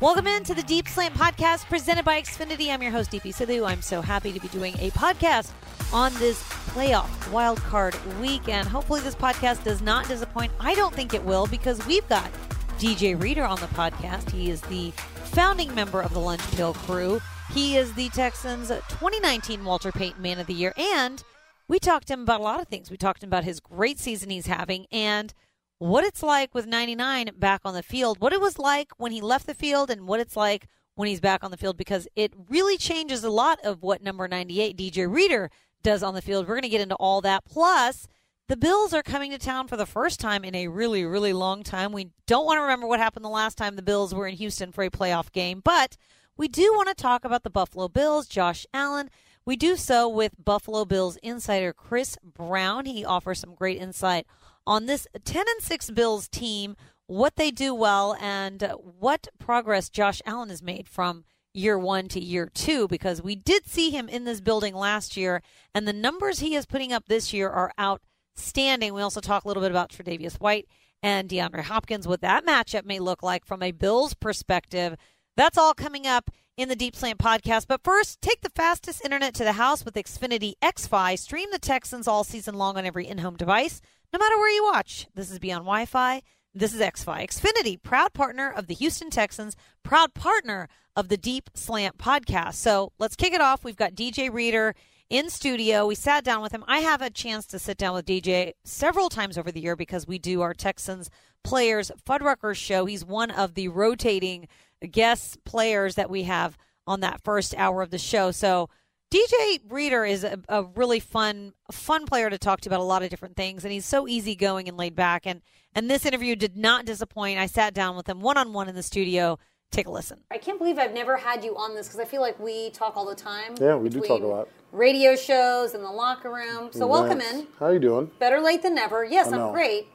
Welcome into the Deep Slant Podcast presented by Xfinity. I'm your host, Deepi Sidhu. I'm so happy to be doing a podcast on this playoff wildcard weekend. Hopefully, this podcast does not disappoint. I don't think it will because we've got DJ Reader on the podcast. He is the founding member of the Lunch Pail Crew. He is the Texans' 2019 Walter Payton Man of the Year. And we talked to him about a lot of things. We talked to him about his great season he's having and what it's like with 99 back on the field, what it was like when he left the field, and what it's like when he's back on the field because it really changes a lot of what number 98 DJ Reader does on the field. We're going to get into all that. Plus, the Bills are coming to town for the first time in a really, really long time. We don't want to remember what happened the last time the Bills were in Houston for a playoff game, but we do want to talk about the Buffalo Bills, Josh Allen. We do so with Buffalo Bills insider Chris Brown. He offers some great insight on this 10 and 6 Bills team, what they do well, and what progress Josh Allen has made from year one to year two, because we did see him in this building last year, and the numbers he is putting up this year are outstanding. We also talk a little bit about Tre'Davious White and DeAndre Hopkins, what that matchup may look like from a Bills perspective. That's all coming up in the Deep Slant podcast. But first, take the fastest internet to the house with Xfinity XFi. Stream the Texans all season long on every in home device no matter where you watch. This is Beyond Wi Fi. This is XFi. Xfinity, proud partner of the Houston Texans, proud partner of the Deep Slant podcast. So let's kick it off. We've got DJ Reader in studio. We sat down with him. I have a chance to sit down with DJ several times over the year because we do our Texans players Fuddruckers show. He's one of the rotating guest players that we have on that first hour of the show. So DJ Reader is a, a, really fun, fun player to talk to about a lot of different things, and he's so easygoing and laid back. and And this interview did not disappoint. I sat down with him one on one in the studio. Take a listen. I can't believe I've never had you on this because I feel like we talk all the time. Yeah, we do talk a lot. Radio shows and the locker room. So welcome in. How are you doing? Better late than never. Yes, I'm great.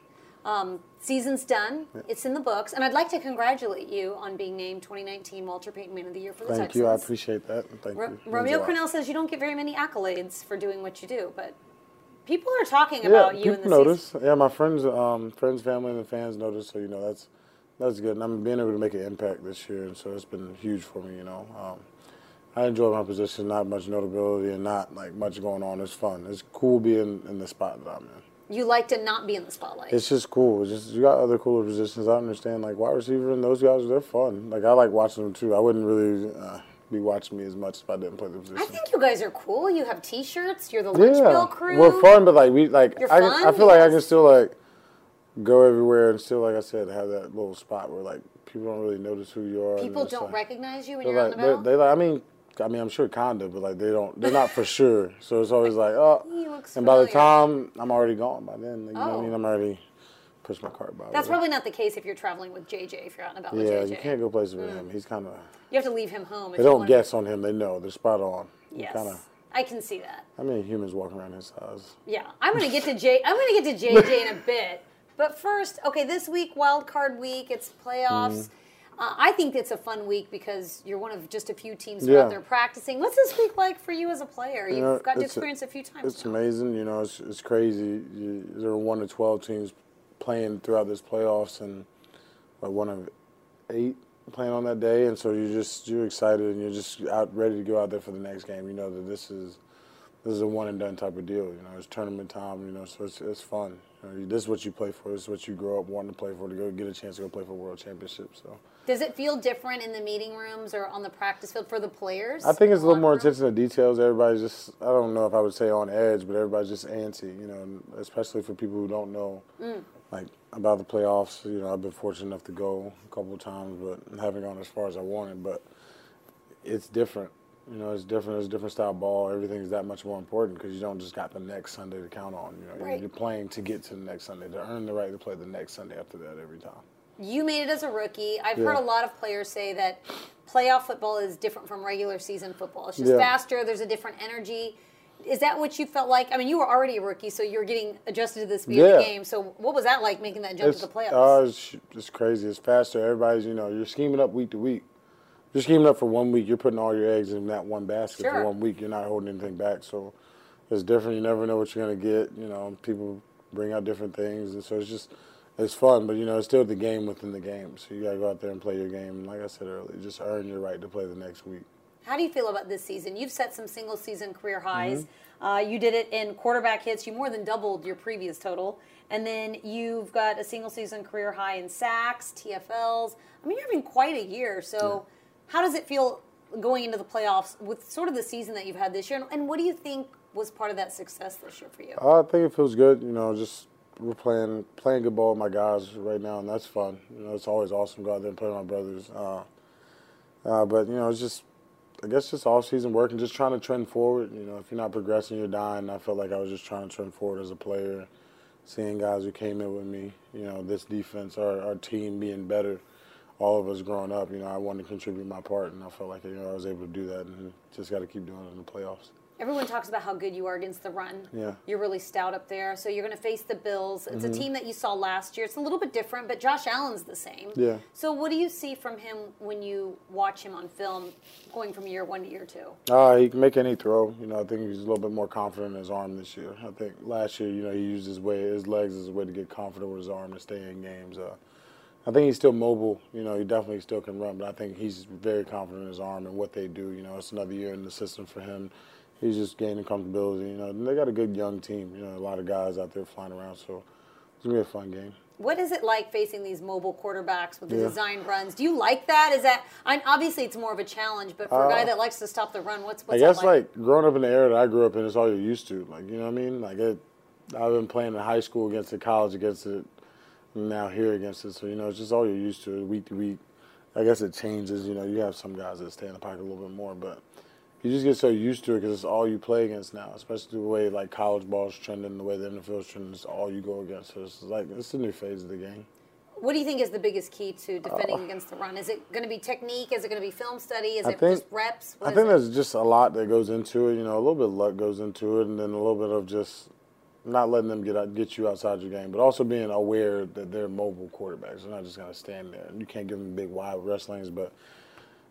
Um, season's done. Yeah. It's in the books, and I'd like to congratulate you on being named 2019 Walter Payton Man of the Year for the Thank Texans. you. I appreciate that. Thank Ro- you. Romeo Crennel says you don't get very many accolades for doing what you do, but people are talking yeah, about you in the notice. Season. Yeah, my friends, um, friends, family, and the fans notice. So you know that's that's good. And I'm being able to make an impact this year, and so it's been huge for me. You know. Um, I enjoy my position. Not much notability and not like much going on. It's fun. It's cool being in the spot that I'm in you like to not be in the spotlight. It's just cool. It's just you got other cooler positions. I understand like wide receiver and those guys. They're fun. Like I like watching them too. I wouldn't really uh, be watching me as much if I didn't play the position. I think you guys are cool. You have T-shirts. You're the lunch yeah. pail crew. We're fun, but like we like You're I, I feel yes. like I can still like go everywhere and still like I said have that little spot where like people don't really notice who you are. People don't like, recognize you when you're like, on the They, they like I mean I mean, I'm sure kinda, but like they don't, they're not for sure. So it's always like, oh. and by the time I'm already gone by then, you know what I mean? I'm already pushed my cart by. That's probably not the case if you're traveling with JJ. If you're out and about with yeah, JJ. you can't go places with mm. him. He's kind of. You have to leave him home. They don't guess on him. They know. They're spot on. Yes. Kinda, I can see that. I mean, humans walking around his house. Yeah, I'm gonna get to J. I'm gonna get to JJ in a bit. But first, okay, this week, wild card week, it's playoffs. Mm. Uh, I think it's a fun week because you're one of just a few teams yeah. out there practicing. What's this week like for you as a player? You've you know, got to experience a, a, few times. It's now. amazing. You know, it's, it's crazy. You, there are one to twelve teams playing throughout this playoffs, and like one of eight playing on that day, and so you're just you're excited and you're just out ready to go out there for the next game. You know that this is this is a one and done type of deal. You know, it's tournament time. You know, so it's it's fun. You know, this is what you play for. This is what you grow up wanting to play for to go get a chance to go play for world championship. So. Does it feel different in the meeting rooms or on the practice field for the players? I think it's a little more attention to details. Everybody's just, I don't know if I would say on edge, but everybody's just antsy, you know, especially for people who don't know, mm. like, about the playoffs. You know, I've been fortunate enough to go a couple of times, but haven't gone as far as I wanted. But it's different. You know, it's different. It's a different style of ball. Everything's that much more important because you don't just got the next Sunday to count on. You know, right. you're playing to get to the next Sunday, to earn the right to play the next Sunday after that every time you made it as a rookie. I've yeah. heard a lot of players say that playoff football is different from regular season football. It's just yeah. faster. There's a different energy. Is that what you felt like? I mean, you were already a rookie, so you're getting adjusted to the speed yeah. of the game. So, what was that like making that jump it's, to the playoffs? Oh, uh, it's, it's crazy. It's faster. Everybody's, you know, you're scheming up week to week. You're scheming up for one week. You're putting all your eggs in that one basket sure. for one week. You're not holding anything back. So, it's different. You never know what you're going to get. You know, people bring out different things, and so it's just it's fun, but you know, it's still the game within the game. So you gotta go out there and play your game. And like I said earlier, just earn your right to play the next week. How do you feel about this season? You've set some single season career highs. Mm-hmm. Uh, you did it in quarterback hits. You more than doubled your previous total. And then you've got a single season career high in sacks, TFLs. I mean, you're having quite a year. So, yeah. how does it feel going into the playoffs with sort of the season that you've had this year? And what do you think was part of that success this year for you? I think it feels good. You know, just we're playing playing good ball with my guys right now, and that's fun. You know, it's always awesome to go out there and play with my brothers. Uh, uh, but you know, it's just I guess just off season work and just trying to trend forward. You know, if you're not progressing, you're dying. I felt like I was just trying to trend forward as a player, seeing guys who came in with me. You know, this defense, our our team being better. All of us growing up, you know, I wanted to contribute my part, and I felt like you know I was able to do that, and just got to keep doing it in the playoffs. Everyone talks about how good you are against the run. Yeah. You're really stout up there. So you're going to face the Bills. It's mm-hmm. a team that you saw last year. It's a little bit different, but Josh Allen's the same. Yeah. So what do you see from him when you watch him on film going from year one to year two? Uh, he can make any throw. You know, I think he's a little bit more confident in his arm this year. I think last year, you know, he used his way, his legs as a way to get confident with his arm to stay in games. Uh, I think he's still mobile. You know, he definitely still can run, but I think he's very confident in his arm and what they do. You know, it's another year in the system for him he's just gaining comfortability. You know, and they got a good young team. You know, a lot of guys out there flying around, so it's gonna be a fun game. What is it like facing these mobile quarterbacks with the yeah. designed runs? Do you like that? Is that I'm, obviously it's more of a challenge, but for uh, a guy uh, that likes to stop the run, what's what's I guess like? like? growing up in the era that I grew up in, it's all you're used to. Like you know what I mean? Like it, I've been playing in high school against it, college against it, now here against it. So you know, it's just all you're used to week to week. I guess it changes. You know, you have some guys that stay in the pocket a little bit more, but you just get so used to it because it's all you play against now, especially the way like college ball is trending, the way the NFL is trending, it's all you go against. So it's like it's a new phase of the game. What do you think is the biggest key to defending uh, against the run? Is it going to be technique? Is it going to be film study? Is I it think, just reps? What I think it? there's just a lot that goes into it. You know, a little bit of luck goes into it, and then a little bit of just not letting them get out, get you outside your game, but also being aware that they're mobile quarterbacks. They're not just going to stand there. You can't give them big wide wrestlings, but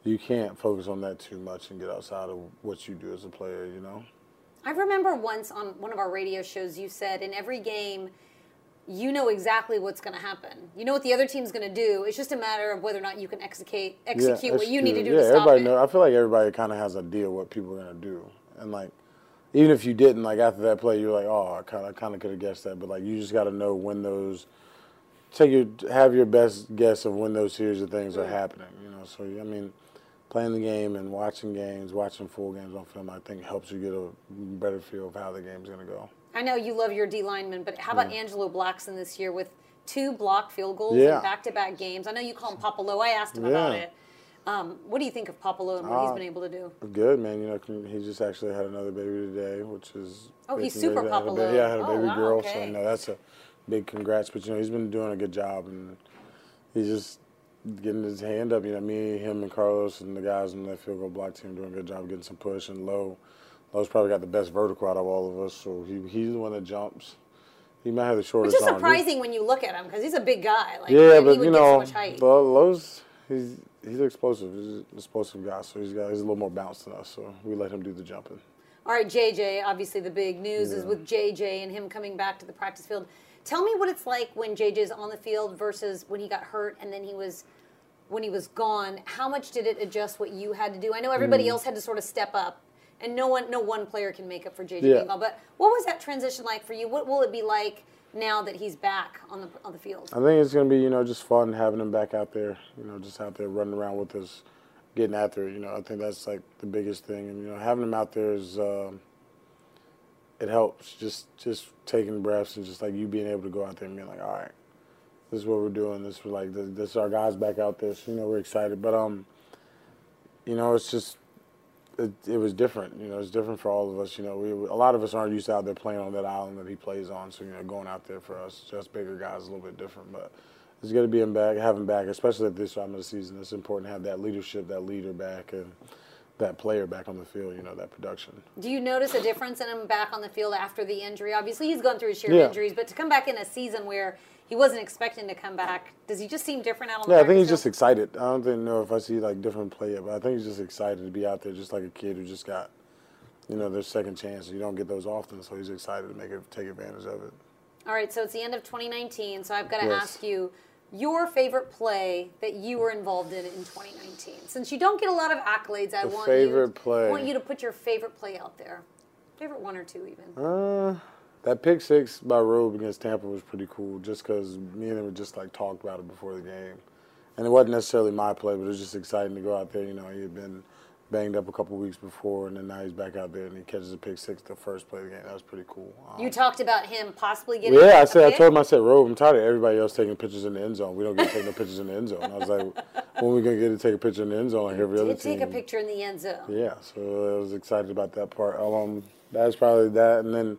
you can't focus on that too much and get outside of what you do as a player, you know? I remember once on one of our radio shows you said in every game you know exactly what's going to happen. You know what the other team's going to do. It's just a matter of whether or not you can execute execute yeah, what you need to do yeah, to stop everybody it. Know, I feel like everybody kind of has an idea what people are going to do, and like even if you didn't, like after that play, you're like, oh, I kind of kind of could have guessed that, but like you just got to know when those take your have your best guess of when those series of things are happening. You know, so I mean playing the game and watching games, watching full games on film, I think helps you get a better feel of how the game's going to go. I know you love your D lineman, but how about yeah. Angelo Blackson this year with two blocked field goals yeah. in back-to-back games? I know you call him Papalo. I asked him yeah. about it. Um, what do you think of Papalo and what uh, he's been able to do? Good, man. You know, he just actually had another baby today, which is oh, he's super Papalo. Yeah, I had a oh, baby wow, girl, okay. so I know that's a big congrats. But you know, he's been doing a good job, and he's just getting his hand up. You know, me, him, and Carlos and the guys in the field goal block team doing a good job getting some push. And Low, Low's probably got the best vertical out of all of us, so he, he's the one that jumps. He might have the shortest. Which is surprising when you look at him because he's a big guy. Like, yeah, but you know, but Low's he's he's explosive. He's an explosive guy, so he's got he's a little more bounce than us. So we let him do the jumping. All right, JJ. Obviously, the big news yeah. is with JJ and him coming back to the practice field. Tell me what it's like when JJ's on the field versus when he got hurt and then he was when he was gone, how much did it adjust what you had to do? I know everybody mm. else had to sort of step up, and no one, no one player can make up for JJ yeah. But what was that transition like for you? What will it be like now that he's back on the on the field? I think it's going to be you know just fun having him back out there. You know, just out there running around with us, getting after it. You know, I think that's like the biggest thing, and you know having him out there is. Um, it helps just just taking breaths and just like you being able to go out there and being like, all right, this is what we're doing. This is like this, this is our guys back out there. So, you know, we're excited. But um, you know, it's just it, it was different. You know, it's different for all of us. You know, we a lot of us aren't used to out there playing on that island that he plays on. So you know, going out there for us, just bigger guys, a little bit different. But it's good to be him back, have him back, especially at this time of the season. It's important to have that leadership, that leader back, and that player back on the field, you know, that production. Do you notice a difference in him back on the field after the injury? Obviously, he's gone through a share yeah. of injuries, but to come back in a season where he wasn't expecting to come back. Does he just seem different out on the Yeah, I think he's just excited. I don't think, know if I see like different play yet, but I think he's just excited to be out there, just like a kid who just got, you know, their second chance. You don't get those often, so he's excited to make it, take advantage of it. All right, so it's the end of 2019, so I've got to Yes. ask you your favorite play that you were involved in in 2019. Since you don't get a lot of accolades, I The want favorite you play. want you to put your favorite play out there. Favorite one or two, even. Uh, that pick six by Robe against Tampa was pretty cool, just because me and him had just like talked about it before the game, and it wasn't necessarily my play, but it was just exciting to go out there. You know, he had been banged up a couple weeks before, and then now he's back out there and he catches a pick six the first play of the game. That was pretty cool. Um, You talked about him possibly getting. yeah, I said I told him I said Robe, I'm tired of everybody else taking pictures in the end zone. We don't get to take no pictures in the end zone. I was like, when are we gonna get to take a picture in the end zone like every other Did take team? a picture in the end zone. Yeah, so I was excited about that part. Um, that's probably that, and then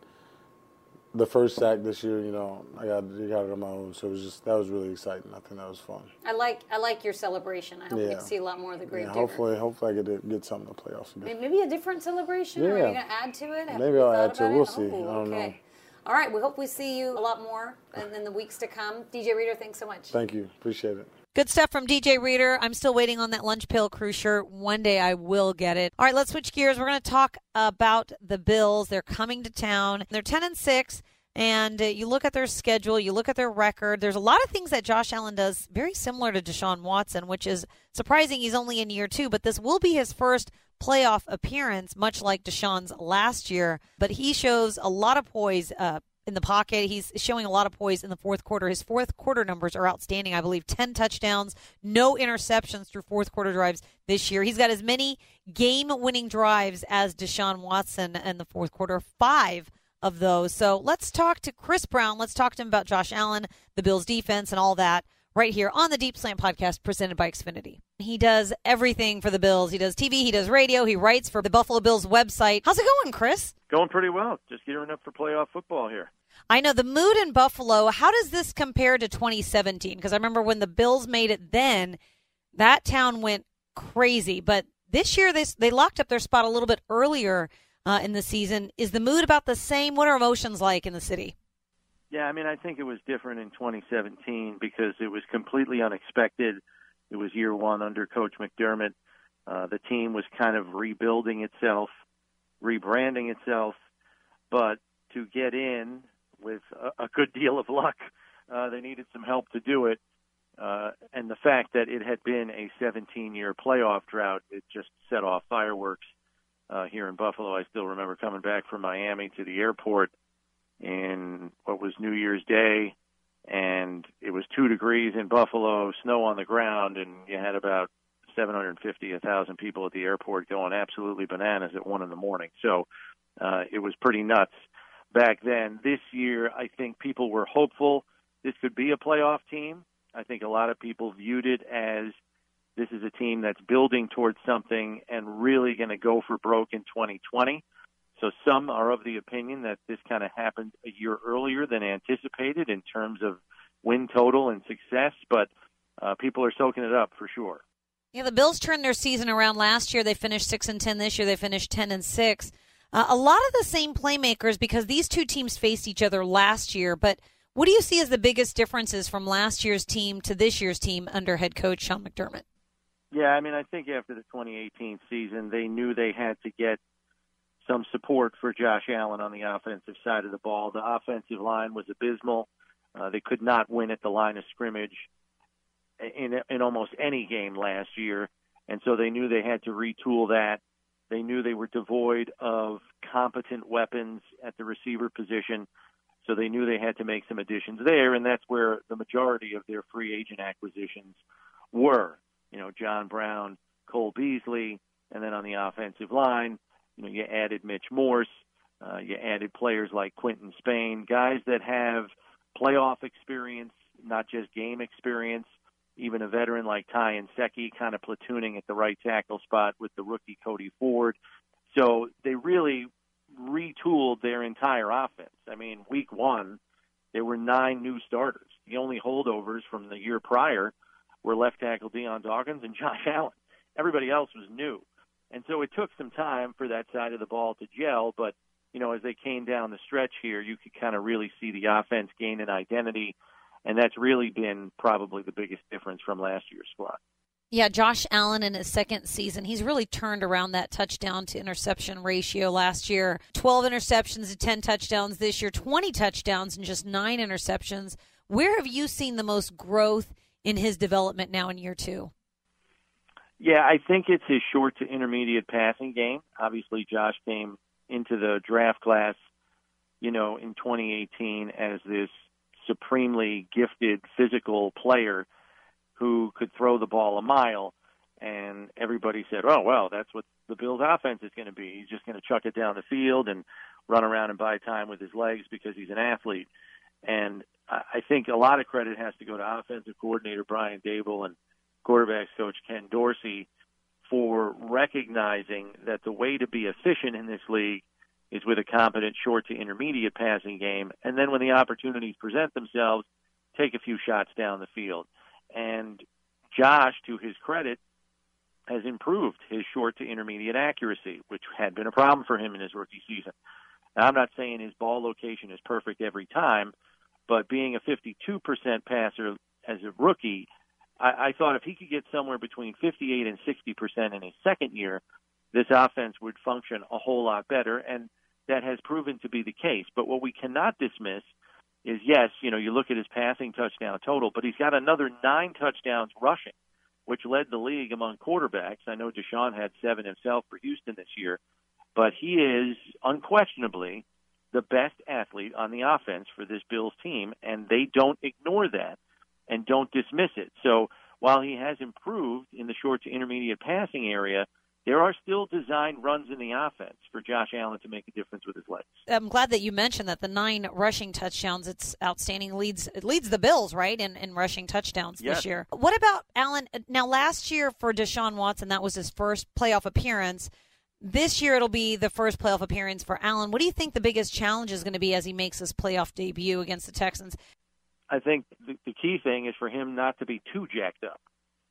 the first sack this year. You know, I got you got it on my own, so it was just that was really exciting. I think that was fun. I like I like your celebration. I hope we Yeah. to see a lot more of the Grave Yeah, hopefully, hopefully I get get something to play off again. Maybe a different celebration? Or are you to add to it? Have Maybe I'll add to it. We'll see. Oh, I don't know. okay. All right. We hope we see you a lot more in, in the weeks to come. DJ Reader, thanks so much. Thank you, appreciate it. Good stuff from DJ Reader. I'm still waiting on that lunch pail crew shirt. One day I will get it. All right, let's switch gears. We're going to talk about the Bills. They're coming to town. They're 10 and 6. And uh, you look at their schedule, you look at their record. There's a lot of things that Josh Allen does very similar to Deshaun Watson, which is surprising. He's only in year two, but this will be his first playoff appearance, much like Deshaun's last year. But he shows a lot of poise uh, in the pocket. He's showing a lot of poise in the fourth quarter. His fourth quarter numbers are outstanding. I believe 10 touchdowns, no interceptions through fourth quarter drives this year. He's got as many game winning drives as Deshaun Watson in the fourth quarter, five of those. So let's talk to Chris Brown. Let's talk to him about Josh Allen, the Bills defense, and all that right here on the Deep Slant podcast presented by Xfinity. He does everything for the Bills. He does TV, he does radio, he writes for the Buffalo Bills website. How's it going, Chris? Going pretty well. Just gearing up for playoff football here. I know the mood in Buffalo. How does this compare to 2017? Because I remember when the Bills made it then, that town went crazy. But this year, they, they locked up their spot a little bit earlier uh, in the season. Is the mood about the same? What are emotions like in the city? Yeah, I mean, I think it was different in 2017 because it was completely unexpected. It was year one under Coach McDermott. Uh, the team was kind of rebuilding itself, rebranding itself, but to get in with a, a good deal of luck, uh, they needed some help to do it. Uh, and the fact that it had been a 17-year playoff drought, it just set off fireworks uh, here in Buffalo. I still remember coming back from Miami to the airport in what was New Year's Day, and it was two degrees in Buffalo, snow on the ground, and you had about 750, 1,000 people at the airport going absolutely bananas at one in the morning. So uh, it was pretty nuts back then. This year, I think people were hopeful this could be a playoff team. I think a lot of people viewed it as this is a team that's building towards something and really going to go for broke in 2020. So some are of the opinion that this kind of happened a year earlier than anticipated in terms of win total and success, but uh, people are soaking it up for sure. Yeah, the Bills turned their season around last year. They finished six and ten. This year, they finished ten and six. Uh, a lot of the same playmakers because these two teams faced each other last year. But what do you see as the biggest differences from last year's team to this year's team under head coach Sean McDermott? Yeah, I mean, I think after the 2018 season, they knew they had to get some support for Josh Allen on the offensive side of the ball. The offensive line was abysmal. Uh, they could not win at the line of scrimmage in in almost any game last year, and so they knew they had to retool that. They knew they were devoid of competent weapons at the receiver position, so they knew they had to make some additions there, and that's where the majority of their free agent acquisitions were. You know, John Brown, Cole Beasley, and then on the offensive line, you know, you added Mitch Morse, uh, you added players like Quinton Spain, guys that have playoff experience, not just game experience. Even a veteran like Ty and Secchi kind of platooning at the right tackle spot with the rookie Cody Ford. So they really retooled their entire offense. I mean, week one, there were nine new starters. The only holdovers from the year prior were left tackle Dion Dawkins and Josh Allen. Everybody else was new. And so it took some time for that side of the ball to gel, but you know, as they came down the stretch here, you could kind of really see the offense gain an identity, and that's really been probably the biggest difference from last year's squad. Yeah, Josh Allen in his second season, he's really turned around that touchdown to interception ratio last year. 12 interceptions to 10 touchdowns this year, 20 touchdowns and just 9 interceptions. Where have you seen the most growth in his development now in year 2? Yeah, I think it's his short to intermediate passing game. Obviously, Josh came into the draft class, you know, in 2018 as this supremely gifted physical player who could throw the ball a mile, and everybody said, "Oh, well, that's what the Bills' offense is going to be. He's just going to chuck it down the field and run around and buy time with his legs because he's an athlete." And I think a lot of credit has to go to offensive coordinator Brian Daboll and quarterbacks coach Ken Dorsey for recognizing that the way to be efficient in this league is with a competent short to intermediate passing game, and then when the opportunities present themselves, take a few shots down the field. And Josh, to his credit, has improved his short to intermediate accuracy, which had been a problem for him in his rookie season. Now, I'm not saying his ball location is perfect every time, but being a 52% passer as a rookie, I, I thought if he could get somewhere between 58 and 60% in his second year, this offense would function a whole lot better. And that has proven to be the case. But what we cannot dismiss is yes, you know, you look at his passing touchdown total, but he's got another nine touchdowns rushing, which led the league among quarterbacks. I know Deshaun had seven himself for Houston this year, but he is unquestionably the best athlete on the offense for this Bills team, and they don't ignore that and don't dismiss it. So while he has improved in the short to intermediate passing area, there are still designed runs in the offense for Josh Allen to make a difference with his legs. I'm glad that you mentioned that the nine rushing touchdowns. It's outstanding. leads It leads the Bills right in, in rushing touchdowns yes. this year. What about Allen? Now, last year for Deshaun Watson, that was his first playoff appearance. This year it'll be the first playoff appearance for Allen. What do you think the biggest challenge is going to be as he makes his playoff debut against the Texans? I think the, the key thing is for him not to be too jacked up.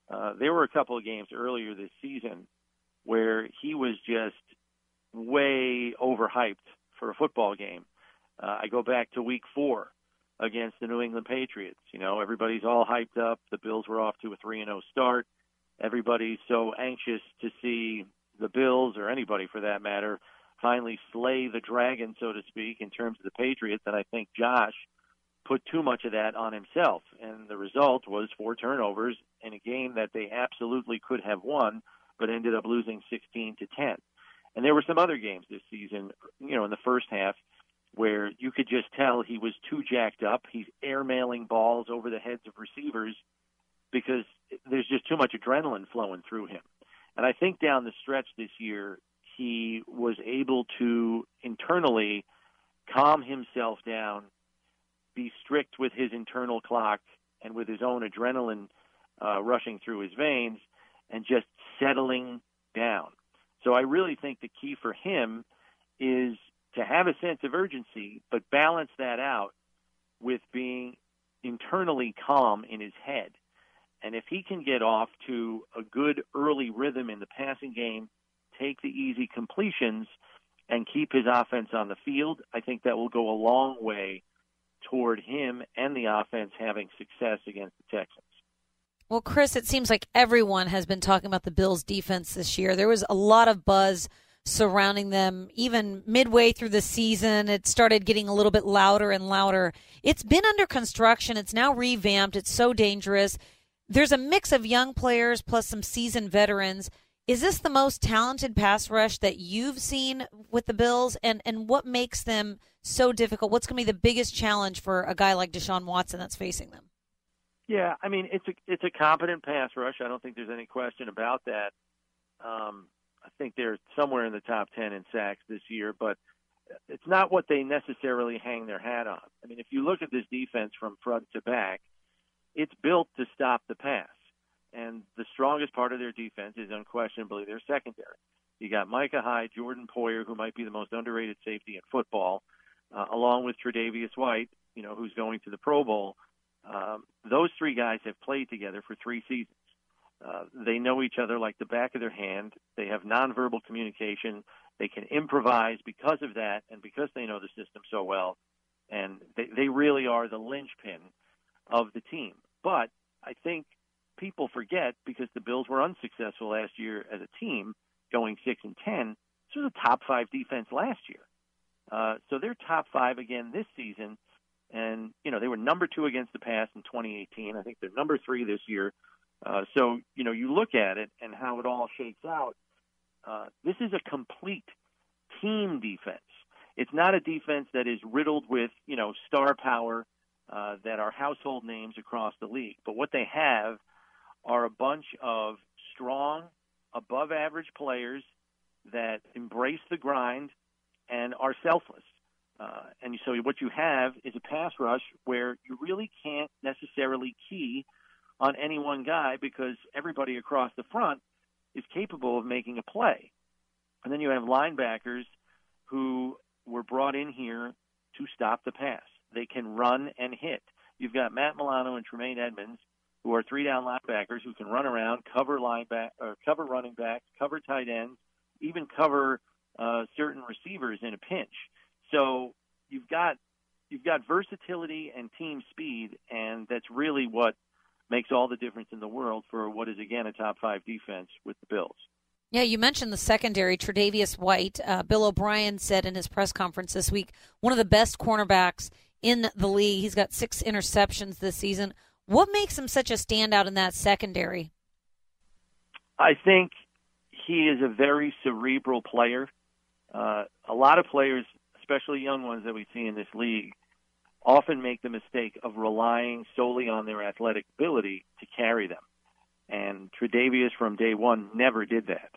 Uh, there were a couple of games earlier this season where he was just way overhyped for a football game. Uh, I go back to week four against the New England Patriots. You know, everybody's all hyped up. The Bills were off to a 3 and 0 start. Everybody's so anxious to see the Bills or anybody for that matter finally slay the dragon, so to speak, in terms of the Patriots. And I think Josh put too much of that on himself. And the result was four turnovers in a game that they absolutely could have won but ended up losing 16 to 10. And there were some other games this season, you know, in the first half where you could just tell he was too jacked up. He's airmailing balls over the heads of receivers because there's just too much adrenaline flowing through him. And I think down the stretch this year, he was able to internally calm himself down, be strict with his internal clock and with his own adrenaline uh, rushing through his veins, and just settling down. So I really think the key for him is to have a sense of urgency, but balance that out with being internally calm in his head. And if he can get off to a good early rhythm in the passing game, take the easy completions, and keep his offense on the field, I think that will go a long way toward him and the offense having success against the Texans. Well, Chris, it seems like everyone has been talking about the Bills' defense this year. There was a lot of buzz surrounding them even midway through the season. It started getting a little bit louder and louder. It's been under construction, it's now revamped, it's so dangerous. There's a mix of young players plus some seasoned veterans. Is this the most talented pass rush that you've seen with the Bills? And, and what makes them so difficult? What's going to be the biggest challenge for a guy like Deshaun Watson that's facing them? Yeah, I mean it's a it's a competent pass rush. I don't think there's any question about that. Um, I think they're somewhere in the top ten in sacks this year, but it's not what they necessarily hang their hat on. I mean, if you look at this defense from front to back, it's built to stop the pass, and the strongest part of their defense is unquestionably their secondary. You got Micah Hyde, Jordan Poyer, who might be the most underrated safety in football, uh, along with Tre'Davious White, you know, who's going to the Pro Bowl. Um, those three guys have played together for three seasons. Uh, they know each other like the back of their hand. They have nonverbal communication. They can improvise because of that and because they know the system so well. And they, they really are the linchpin of the team. But I think people forget because the Bills were unsuccessful last year as a team, going six and ten. This was a top five defense last year, uh, so they're top five again this season. And you know they were number two against the pass in 2018. I think they're number three this year. Uh, so you know you look at it and how it all shakes out. Uh, this is a complete team defense. It's not a defense that is riddled with you know star power uh, that are household names across the league. But what they have are a bunch of strong, above average players that embrace the grind and are selfless. Uh, and so what you have is a pass rush where you really can't necessarily key on any one guy because everybody across the front is capable of making a play. And then you have linebackers who were brought in here to stop the pass. They can run and hit. You've got Matt Milano and Tremaine Edmunds, who are three down linebackers who can run around, cover lineback, or cover running backs, cover tight ends, even cover uh, certain receivers in a pinch. So you've got you've got versatility and team speed, and that's really what makes all the difference in the world for what is again a top five defense with the Bills. Yeah, you mentioned the secondary. Tre'Davious White, uh, Bill O'Brien said in his press conference this week, one of the best cornerbacks in the league. He's got six interceptions this season. What makes him such a standout in that secondary? I think he is a very cerebral player. Uh, a lot of players, especially young ones that we see in this league, often make the mistake of relying solely on their athletic ability to carry them. And Tre'Davious from day one never did that.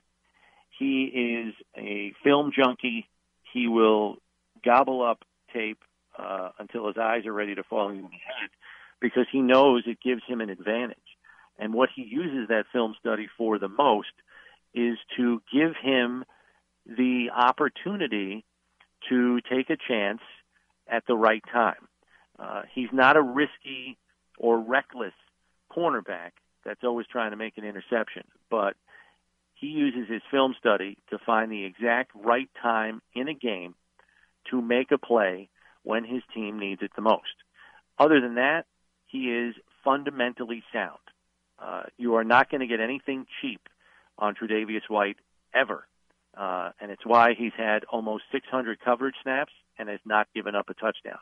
He is a film junkie. He will gobble up tape uh, until his eyes are ready to fall in his head because he knows it gives him an advantage. And what he uses that film study for the most is to give him the opportunity to take a chance at the right time. Uh, he's not a risky or reckless cornerback that's always trying to make an interception, but he uses his film study to find the exact right time in a game to make a play when his team needs it the most. Other than that, he is fundamentally sound. Uh, you are not going to get anything cheap on Tre'Davious White ever, uh, and it's why he's had almost 600 coverage snaps and has not given up a touchdown.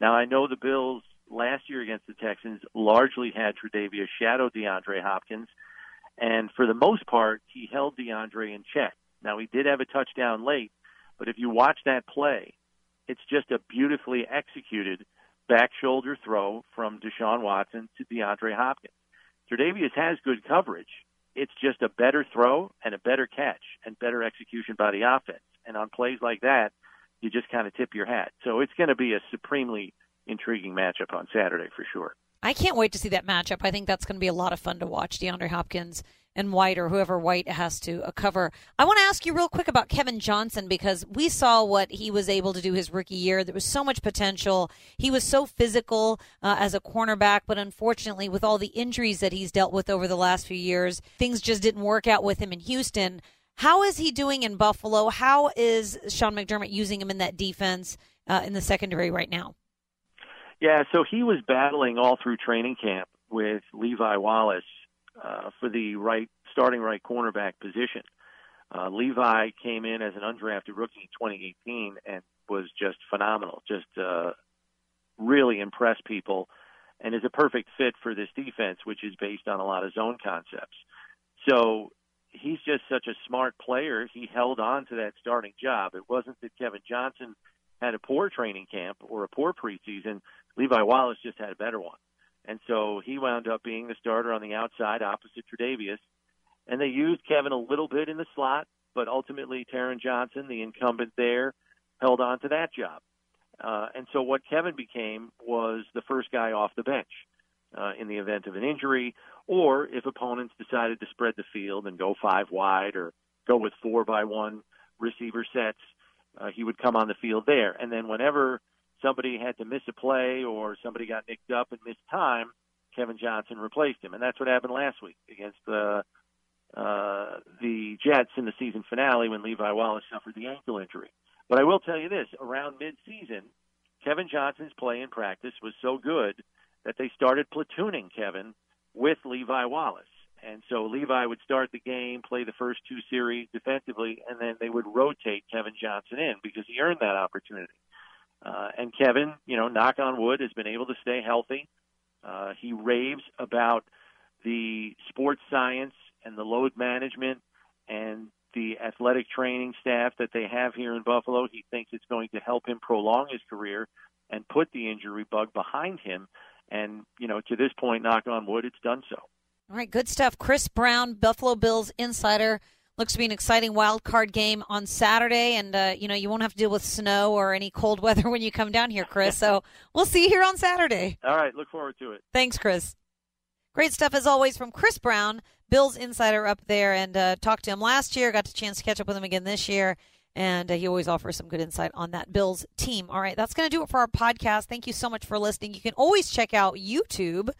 Now I know the Bills last year against the Texans largely had Tre'Davious shadow DeAndre Hopkins, and for the most part, he held DeAndre in check. Now, he did have a touchdown late, but if you watch that play, it's just a beautifully executed back shoulder throw from Deshaun Watson to DeAndre Hopkins. Tre'Davious has good coverage. It's just a better throw and a better catch and better execution by the offense. And on plays like that, you just kind of tip your hat. So it's going to be a supremely intriguing matchup on Saturday for sure. I can't wait to see that matchup. I think that's going to be a lot of fun to watch. DeAndre Hopkins and White, or whoever White has to uh, cover. I want to ask you real quick about Kevin Johnson because we saw what he was able to do his rookie year. There was so much potential. He was so physical uh, as a cornerback, but unfortunately, with all the injuries that he's dealt with over the last few years, things just didn't work out with him in Houston. How is he doing in Buffalo? How is Sean McDermott using him in that defense uh, in the secondary right now? Yeah, so he was battling all through training camp with Levi Wallace uh, for the right starting right cornerback position. Uh, Levi came in as an undrafted rookie in 2018 and was just phenomenal. Just uh, really impressed people, and is a perfect fit for this defense, which is based on a lot of zone concepts. So he's just such a smart player. He held on to that starting job. It wasn't that Kevin Johnson had a poor training camp or a poor preseason. Levi Wallace just had a better one. And so he wound up being the starter on the outside opposite Tre'Davious. And they used Kevin a little bit in the slot, but ultimately Taron Johnson, the incumbent there, held on to that job. Uh, and so what Kevin became was the first guy off the bench uh, in the event of an injury, or if opponents decided to spread the field and go five wide or go with four by one receiver sets, uh, he would come on the field there. And then whenever somebody had to miss a play or somebody got nicked up and missed time, Kevin Johnson replaced him, and that's what happened last week against the uh, the Jets in the season finale when Levi Wallace suffered the ankle injury. But I will tell you this: around mid-season, Kevin Johnson's play in practice was so good that they started platooning Kevin with Levi Wallace. And so Levi would start the game, play the first two series defensively, and then they would rotate Kevin Johnson in because he earned that opportunity. Uh, and Kevin, you know, knock on wood, has been able to stay healthy. Uh, he raves about the sports science and the load management and the athletic training staff that they have here in Buffalo. He thinks it's going to help him prolong his career and put the injury bug behind him. And, you know, to this point, knock on wood, it's done so. All right, good stuff. Chris Brown, Buffalo Bills insider. Looks to be an exciting wild card game on Saturday, and uh, you know you won't have to deal with snow or any cold weather when you come down here, Chris. So we'll see you here on Saturday. All right, look forward to it. Thanks, Chris. Great stuff as always from Chris Brown, Bills insider up there, and uh, talked to him last year. Got the chance to catch up with him again this year, and uh, he always offers some good insight on that Bills team. All right, that's going to do it for our podcast. Thank you so much for listening. You can always check out YouTube.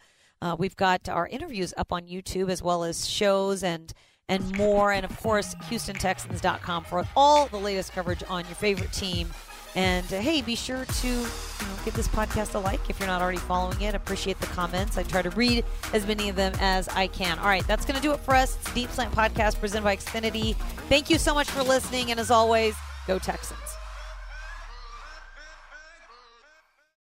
Uh, we've got our interviews up on YouTube as well as shows and and more. And of course, HoustonTexans.com for all the latest coverage on your favorite team. And uh, hey, be sure to you know, give this podcast a like if you're not already following it. Appreciate the comments. I try to read as many of them as I can. All right, that's going to do it for us. It's Deep Slant Podcast presented by Xfinity. Thank you so much for listening. And as always, go Texans.